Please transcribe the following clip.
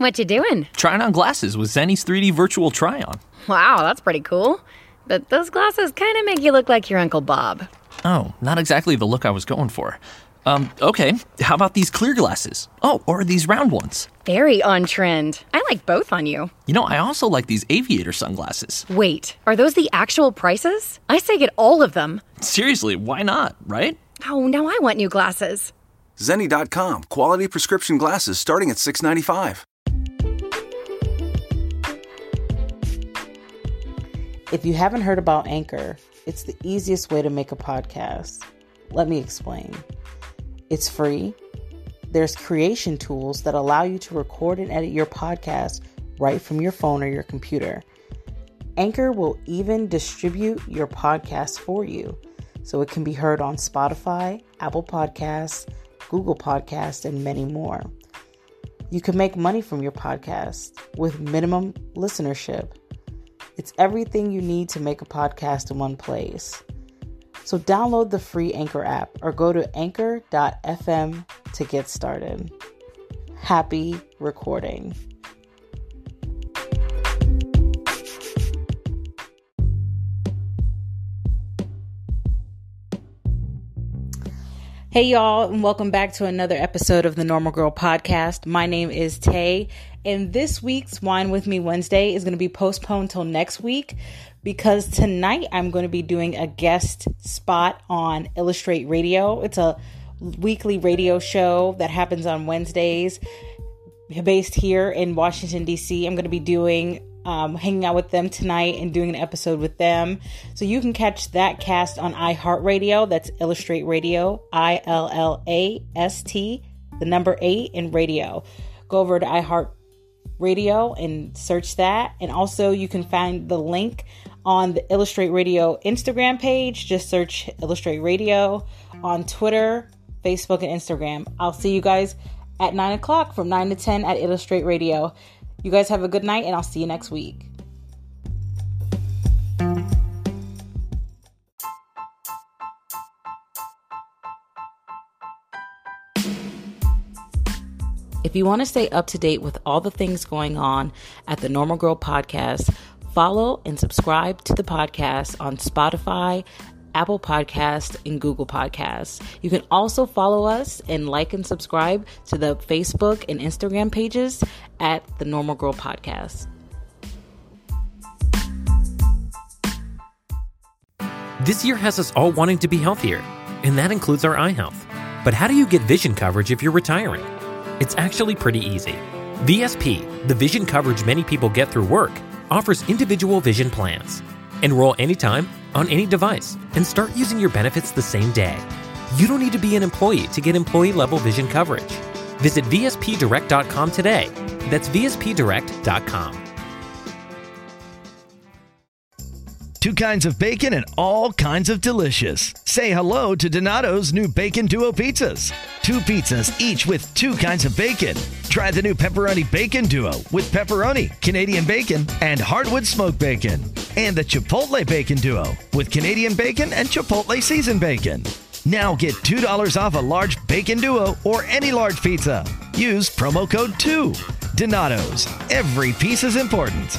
What you doing? Trying on glasses with Zenni's 3D virtual try-on. Wow, that's pretty cool. But those glasses kind of make you look like your Uncle Bob. Oh, not exactly the look I was going for. Um, okay, how about these clear glasses? Oh, or these round ones? Very on trend. I like both on you. You know, I also like these aviator sunglasses. Wait, are those the actual prices? I say get all of them. Seriously, why not, right? Oh, now I want new glasses. Zenni.com, quality prescription glasses starting at 695. If you haven't heard about Anchor, it's the easiest way to make a podcast. Let me explain. It's free. There's creation tools that allow you to record and edit your podcast right from your phone or your computer. Anchor will even distribute your podcast for you so it can be heard on Spotify, Apple Podcasts, Google Podcasts, and many more. You can make money from your podcast with minimum listenership. It's everything you need to make a podcast in one place. So download the free Anchor app or go to anchor.fm to get started. Happy recording. Hey, y'all, and welcome back to another episode of the Normal Girl Podcast. My name is Tay, and this week's Wine With Me Wednesday is going to be postponed till next week because tonight I'm going to be doing a guest spot on Illustrate Radio. It's a weekly radio show that happens on Wednesdays based here in Washington, D.C. I'm going to be doing um, hanging out with them tonight and doing an episode with them. So you can catch that cast on iHeartRadio. That's Illustrate Radio, I L L A S T, the number eight in radio. Go over to iHeartRadio and search that. And also, you can find the link on the Illustrate Radio Instagram page. Just search Illustrate Radio on Twitter, Facebook, and Instagram. I'll see you guys at 9 o'clock from 9 to 10 at Illustrate Radio. You guys have a good night, and I'll see you next week. If you want to stay up to date with all the things going on at the Normal Girl Podcast, follow and subscribe to the podcast on Spotify, Apple Podcasts, and Google Podcasts. You can also follow us and like and subscribe to the Facebook and Instagram pages at the Normal Girl Podcast. This year has us all wanting to be healthier, and that includes our eye health. But how do you get vision coverage if you're retiring? It's actually pretty easy. VSP, the vision coverage many people get through work, offers individual vision plans. Enroll anytime, on any device, and start using your benefits the same day. You don't need to be an employee to get employee level vision coverage. Visit VSPDirect.com today. That's VSPDirect.com. Two kinds of bacon and all kinds of delicious. Say hello to Donato's new Bacon Duo pizzas. Two pizzas, each with two kinds of bacon. Try the new Pepperoni Bacon Duo with pepperoni, Canadian bacon, and hardwood smoked bacon. And the Chipotle Bacon Duo with Canadian bacon and Chipotle seasoned bacon. Now get $2 off a large bacon duo or any large pizza. Use promo code 2. Donato's. Every piece is important.